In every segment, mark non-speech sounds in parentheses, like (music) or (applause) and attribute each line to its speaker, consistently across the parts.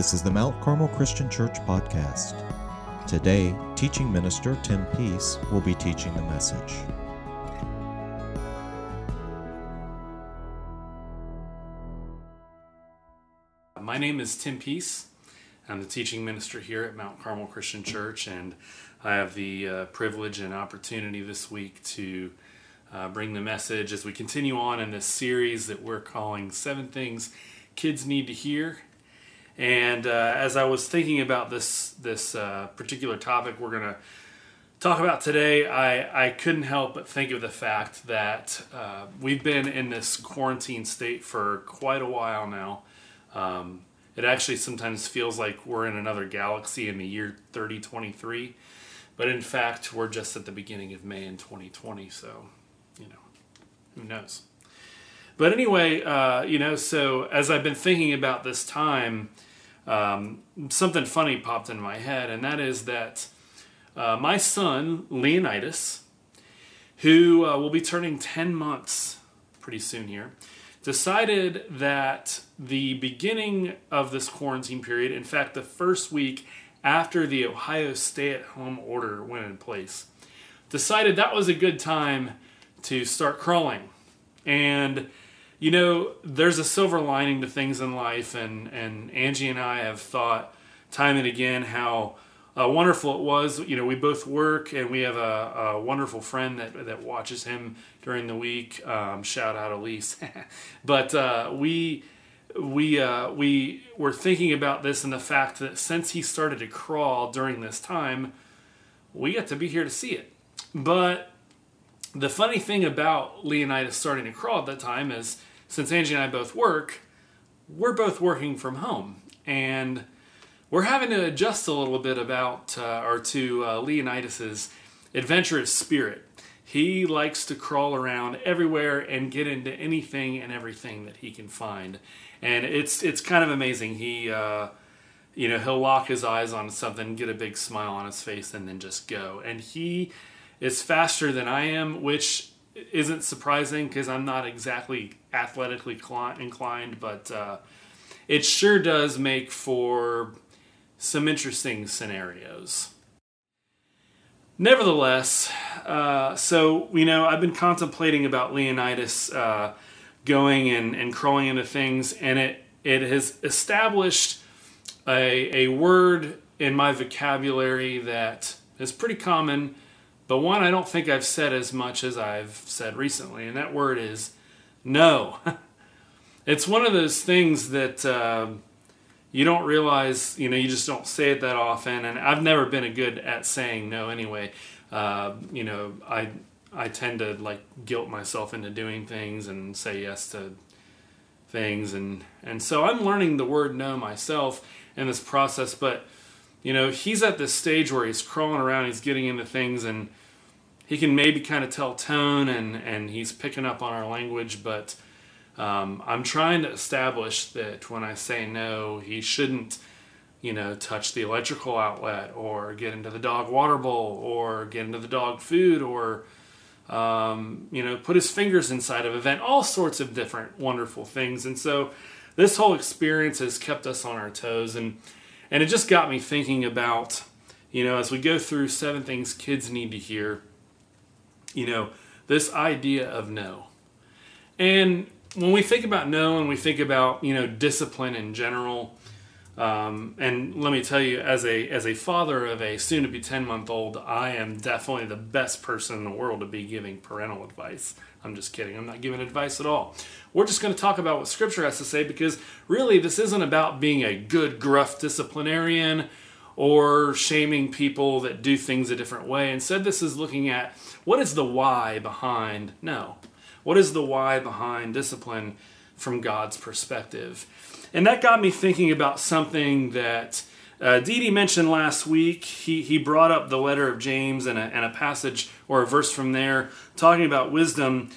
Speaker 1: This is the Mount Carmel Christian Church podcast. Today, teaching minister Tim Peace will be teaching the message.
Speaker 2: My name is Tim Peace. I'm the teaching minister here at Mount Carmel Christian Church, and I have the uh, privilege and opportunity this week to uh, bring the message as we continue on in this series that we're calling Seven Things Kids Need to Hear. And uh, as I was thinking about this this uh, particular topic we're to talk about today, I, I couldn't help but think of the fact that uh, we've been in this quarantine state for quite a while now. Um, it actually sometimes feels like we're in another galaxy in the year 3023, but in fact, we're just at the beginning of May in 2020, so you know, who knows. But anyway, uh, you know, so as I've been thinking about this time, um, something funny popped in my head, and that is that uh, my son, Leonidas, who uh, will be turning 10 months pretty soon here, decided that the beginning of this quarantine period, in fact, the first week after the Ohio stay at home order went in place, decided that was a good time to start crawling. And you know, there's a silver lining to things in life, and and Angie and I have thought time and again how uh, wonderful it was. You know, we both work, and we have a, a wonderful friend that that watches him during the week. Um, shout out Elise, (laughs) but uh, we we uh, we were thinking about this and the fact that since he started to crawl during this time, we get to be here to see it. But the funny thing about Leonidas starting to crawl at that time is since Angie and I both work, we're both working from home, and we're having to adjust a little bit about uh, or to uh, Leonidas's adventurous spirit. He likes to crawl around everywhere and get into anything and everything that he can find, and it's it's kind of amazing. He uh, you know he'll lock his eyes on something, get a big smile on his face, and then just go. And he is faster than I am, which isn't surprising because I'm not exactly athletically inclined, but uh, it sure does make for some interesting scenarios. Nevertheless, uh, so you know, I've been contemplating about Leonidas uh, going and, and crawling into things, and it it has established a, a word in my vocabulary that is pretty common but one I don't think I've said as much as I've said recently, and that word is no. (laughs) it's one of those things that uh, you don't realize, you know, you just don't say it that often. And I've never been a good at saying no anyway. Uh, you know, I I tend to like guilt myself into doing things and say yes to things, and and so I'm learning the word no myself in this process. But you know, he's at this stage where he's crawling around, he's getting into things, and he can maybe kind of tell tone and, and he's picking up on our language, but um, I'm trying to establish that when I say no, he shouldn't, you know, touch the electrical outlet or get into the dog water bowl or get into the dog food or, um, you know, put his fingers inside of a vent, all sorts of different wonderful things. And so this whole experience has kept us on our toes and, and it just got me thinking about, you know, as we go through seven things kids need to hear, you know, this idea of no. And when we think about no and we think about, you know, discipline in general, um, and let me tell you, as a as a father of a soon to be ten month old, I am definitely the best person in the world to be giving parental advice. I'm just kidding. I'm not giving advice at all. We're just going to talk about what Scripture has to say because really, this isn't about being a good gruff disciplinarian or shaming people that do things a different way. Instead, this is looking at what is the why behind no? What is the why behind discipline from God's perspective? And that got me thinking about something that uh, Dee mentioned last week. He, he brought up the letter of James and a, and a passage or a verse from there talking about wisdom.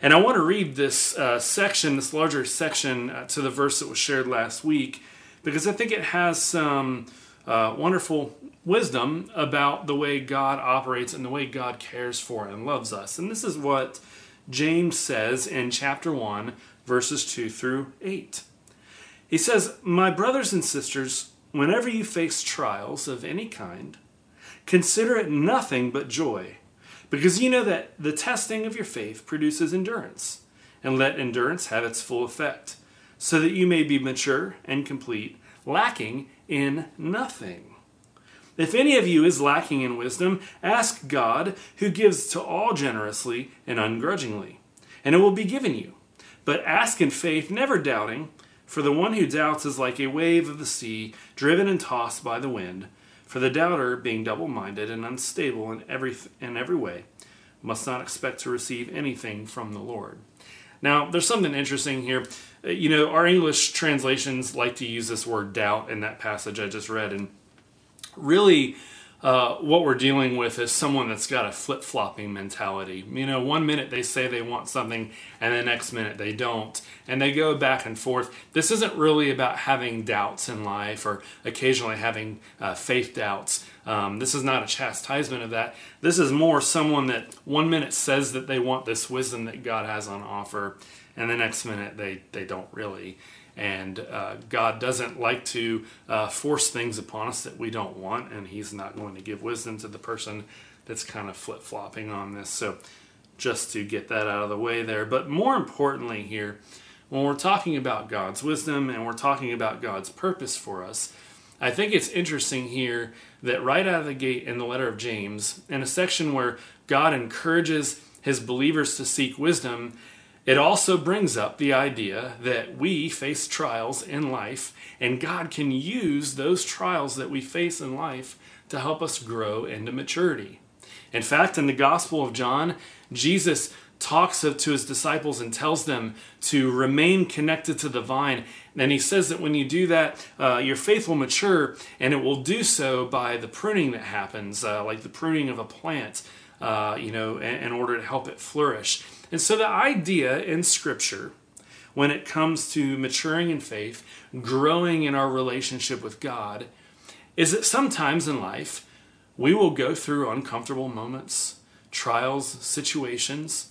Speaker 2: And I want to read this uh, section, this larger section, uh, to the verse that was shared last week, because I think it has some uh, wonderful wisdom about the way God operates and the way God cares for and loves us. And this is what James says in chapter 1, verses 2 through 8. He says, My brothers and sisters, whenever you face trials of any kind, consider it nothing but joy, because you know that the testing of your faith produces endurance, and let endurance have its full effect, so that you may be mature and complete, lacking in nothing. If any of you is lacking in wisdom, ask God, who gives to all generously and ungrudgingly, and it will be given you. But ask in faith, never doubting. For the one who doubts is like a wave of the sea, driven and tossed by the wind. For the doubter, being double minded and unstable in every, in every way, must not expect to receive anything from the Lord. Now, there's something interesting here. Uh, you know, our English translations like to use this word doubt in that passage I just read, and really uh, what we're dealing with is someone that's got a flip flopping mentality. You know, one minute they say they want something, and the next minute they don't, and they go back and forth. This isn't really about having doubts in life or occasionally having uh, faith doubts. Um, this is not a chastisement of that. This is more someone that one minute says that they want this wisdom that God has on offer, and the next minute they, they don't really. And uh, God doesn't like to uh, force things upon us that we don't want, and He's not going to give wisdom to the person that's kind of flip flopping on this. So, just to get that out of the way there. But more importantly, here, when we're talking about God's wisdom and we're talking about God's purpose for us, I think it's interesting here that right out of the gate in the letter of James, in a section where God encourages his believers to seek wisdom, it also brings up the idea that we face trials in life, and God can use those trials that we face in life to help us grow into maturity. In fact, in the Gospel of John, Jesus talks to his disciples and tells them to remain connected to the vine. And he says that when you do that, uh, your faith will mature, and it will do so by the pruning that happens, uh, like the pruning of a plant, uh, you know, in, in order to help it flourish. And so the idea in Scripture, when it comes to maturing in faith, growing in our relationship with God, is that sometimes in life we will go through uncomfortable moments, trials, situations.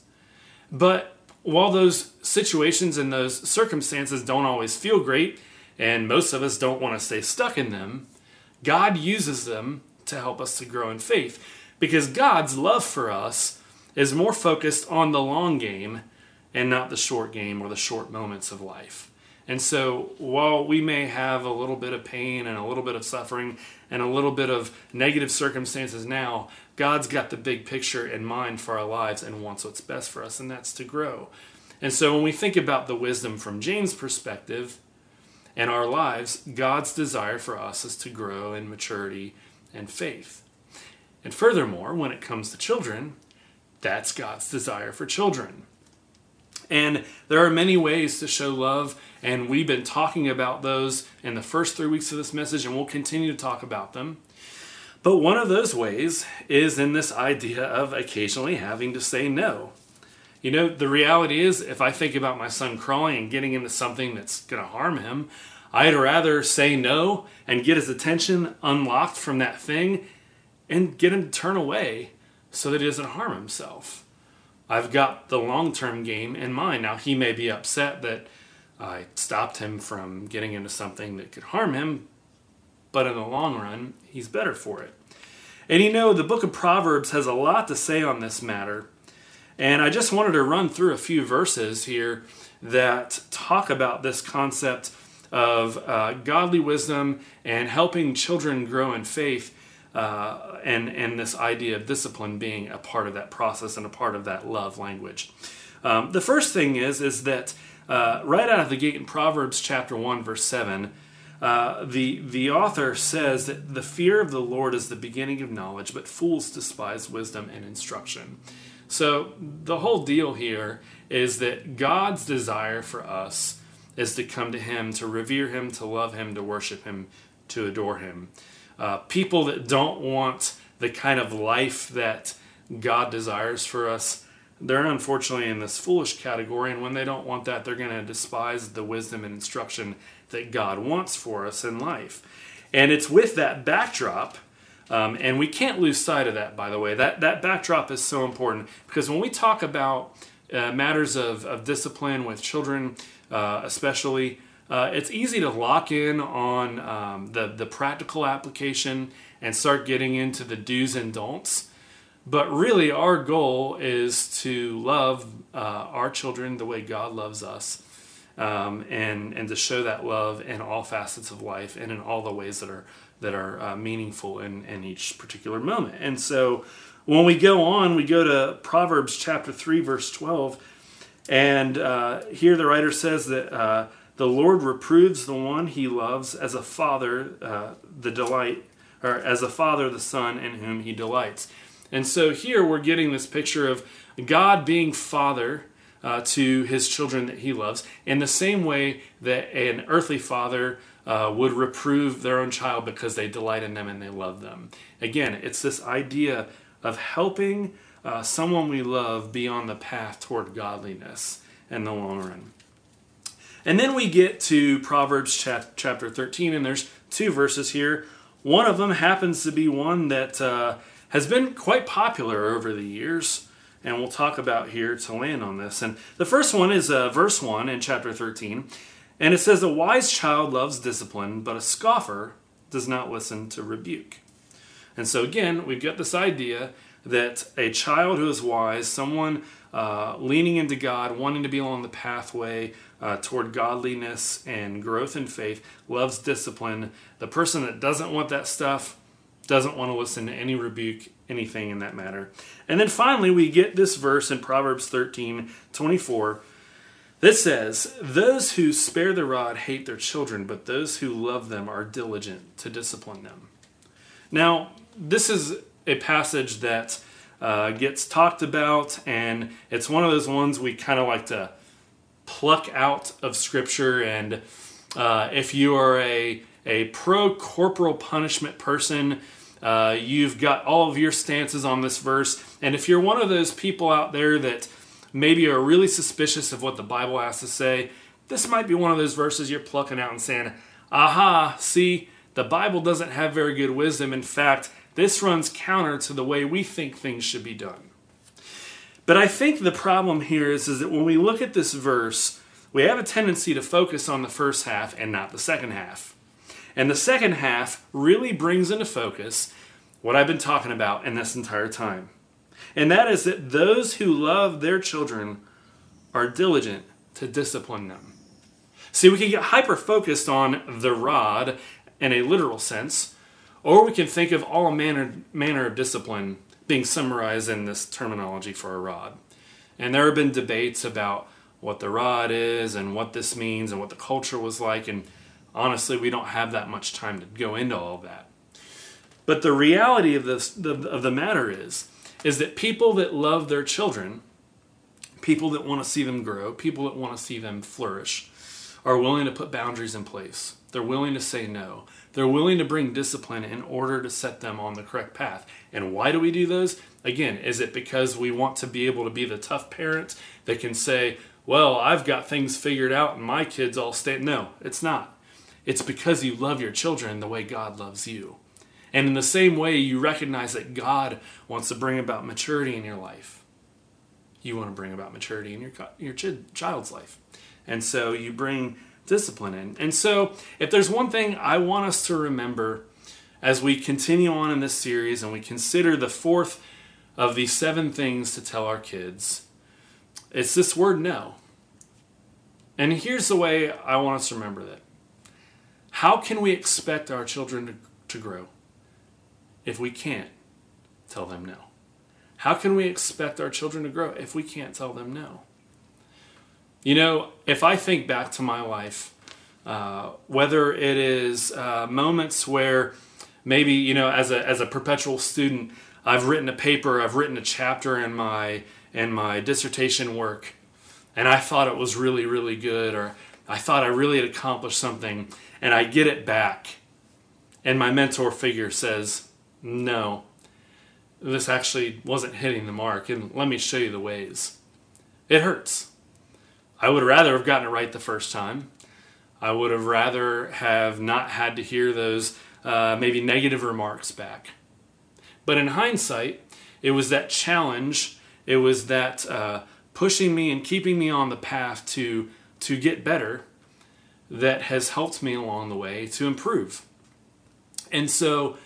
Speaker 2: But while those situations and those circumstances don't always feel great, and most of us don't want to stay stuck in them, God uses them to help us to grow in faith. Because God's love for us is more focused on the long game and not the short game or the short moments of life. And so, while we may have a little bit of pain and a little bit of suffering and a little bit of negative circumstances now, God's got the big picture in mind for our lives and wants what's best for us, and that's to grow. And so, when we think about the wisdom from James' perspective and our lives, God's desire for us is to grow in maturity and faith. And furthermore, when it comes to children, that's God's desire for children. And there are many ways to show love, and we've been talking about those in the first three weeks of this message, and we'll continue to talk about them. But one of those ways is in this idea of occasionally having to say no. You know, the reality is, if I think about my son crawling and getting into something that's going to harm him, I'd rather say no and get his attention unlocked from that thing and get him to turn away so that he doesn't harm himself. I've got the long term game in mind. Now, he may be upset that I stopped him from getting into something that could harm him, but in the long run, he's better for it. And you know, the book of Proverbs has a lot to say on this matter. And I just wanted to run through a few verses here that talk about this concept of uh, godly wisdom and helping children grow in faith uh, and and this idea of discipline being a part of that process and a part of that love language. Um, the first thing is is that uh, right out of the gate in Proverbs chapter one verse seven. Uh, the the author says that the fear of the Lord is the beginning of knowledge, but fools despise wisdom and instruction. So the whole deal here is that God's desire for us is to come to Him, to revere Him, to love Him, to worship Him, to adore Him uh, people that don't want the kind of life that God desires for us, they're unfortunately in this foolish category. And when they don't want that, they're going to despise the wisdom and instruction that God wants for us in life. And it's with that backdrop. Um, and we can't lose sight of that, by the way. That, that backdrop is so important because when we talk about uh, matters of, of discipline with children, uh, especially, uh, it's easy to lock in on um, the, the practical application and start getting into the do's and don'ts. But really, our goal is to love uh, our children the way God loves us, um, and and to show that love in all facets of life and in all the ways that are that are uh, meaningful in, in each particular moment. And so, when we go on, we go to Proverbs chapter three, verse twelve, and uh, here the writer says that uh, the Lord reproves the one He loves as a father uh, the delight, or as a father the son in whom He delights. And so here we're getting this picture of God being father uh, to his children that he loves, in the same way that an earthly father uh, would reprove their own child because they delight in them and they love them. Again, it's this idea of helping uh, someone we love be on the path toward godliness in the long run. And then we get to Proverbs chap- chapter 13, and there's two verses here. One of them happens to be one that uh, has been quite popular over the years, and we'll talk about here to land on this. And the first one is uh, verse 1 in chapter 13, and it says, A wise child loves discipline, but a scoffer does not listen to rebuke. And so, again, we've got this idea that a child who is wise, someone uh, leaning into God, wanting to be along the pathway uh, toward godliness and growth in faith, loves discipline. The person that doesn't want that stuff doesn't want to listen to any rebuke, anything in that matter. And then finally, we get this verse in Proverbs 13 24 that says, Those who spare the rod hate their children, but those who love them are diligent to discipline them. Now, this is a passage that uh, gets talked about, and it's one of those ones we kind of like to pluck out of Scripture. And uh, if you are a a pro corporal punishment person. Uh, you've got all of your stances on this verse. And if you're one of those people out there that maybe are really suspicious of what the Bible has to say, this might be one of those verses you're plucking out and saying, aha, see, the Bible doesn't have very good wisdom. In fact, this runs counter to the way we think things should be done. But I think the problem here is, is that when we look at this verse, we have a tendency to focus on the first half and not the second half. And the second half really brings into focus what I've been talking about in this entire time. And that is that those who love their children are diligent to discipline them. See, we can get hyper focused on the rod in a literal sense, or we can think of all manner, manner of discipline being summarized in this terminology for a rod. And there have been debates about what the rod is and what this means and what the culture was like. And honestly, we don't have that much time to go into all that. But the reality of this of the matter is is that people that love their children, people that want to see them grow, people that want to see them flourish, are willing to put boundaries in place. They're willing to say no. They're willing to bring discipline in order to set them on the correct path. And why do we do those? Again, is it because we want to be able to be the tough parent that can say, well, I've got things figured out and my kids all stay? No, it's not. It's because you love your children the way God loves you. And in the same way, you recognize that God wants to bring about maturity in your life. You want to bring about maturity in your, your child's life. And so you bring discipline in. And so, if there's one thing I want us to remember as we continue on in this series and we consider the fourth of these seven things to tell our kids, it's this word no. And here's the way I want us to remember that how can we expect our children to, to grow if we can't tell them no? How can we expect our children to grow if we can't tell them no? You know, if I think back to my life, uh, whether it is uh, moments where maybe, you know, as a, as a perpetual student, I've written a paper, I've written a chapter in my, in my dissertation work, and I thought it was really, really good, or I thought I really had accomplished something, and I get it back. And my mentor figure says, No, this actually wasn't hitting the mark, and let me show you the ways. It hurts. I would rather have gotten it right the first time. I would have rather have not had to hear those uh, maybe negative remarks back. But in hindsight, it was that challenge, it was that uh, pushing me and keeping me on the path to to get better that has helped me along the way to improve. And so,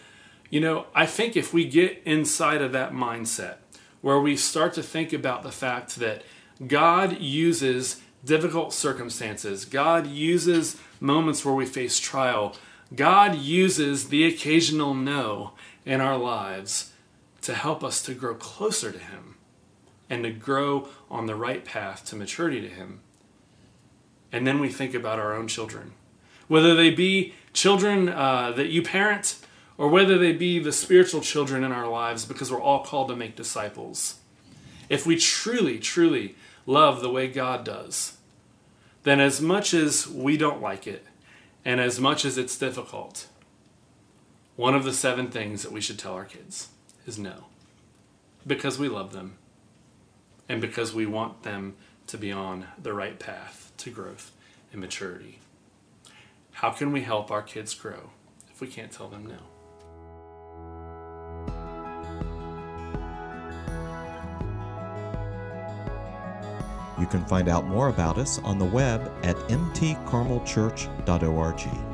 Speaker 2: you know, I think if we get inside of that mindset where we start to think about the fact that God uses difficult circumstances, God uses moments where we face trial, God uses the occasional no in our lives to help us to grow closer to Him and to grow on the right path to maturity to Him. And then we think about our own children, whether they be children uh, that you parent or whether they be the spiritual children in our lives, because we're all called to make disciples. If we truly, truly love the way God does, then as much as we don't like it, and as much as it's difficult, one of the seven things that we should tell our kids is no. Because we love them and because we want them to be on the right path to growth and maturity. How can we help our kids grow if we can't tell them no?
Speaker 1: You can find out more about us on the web at mtcarmelchurch.org.